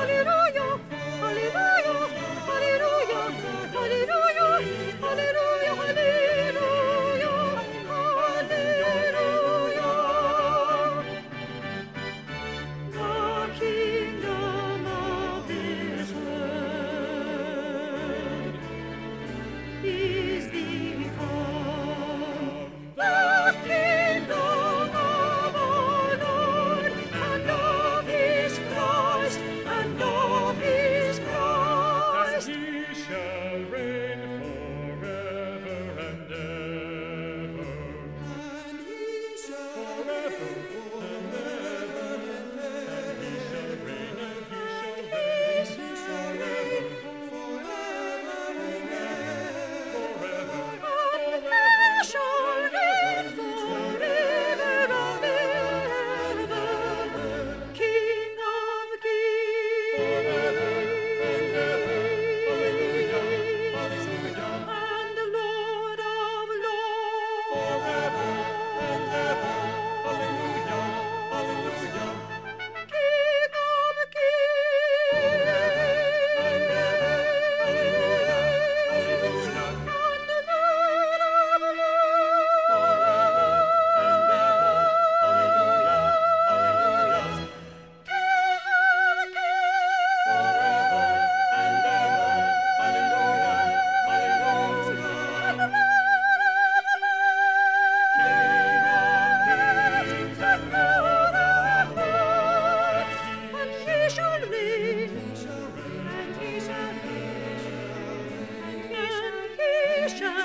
a little sure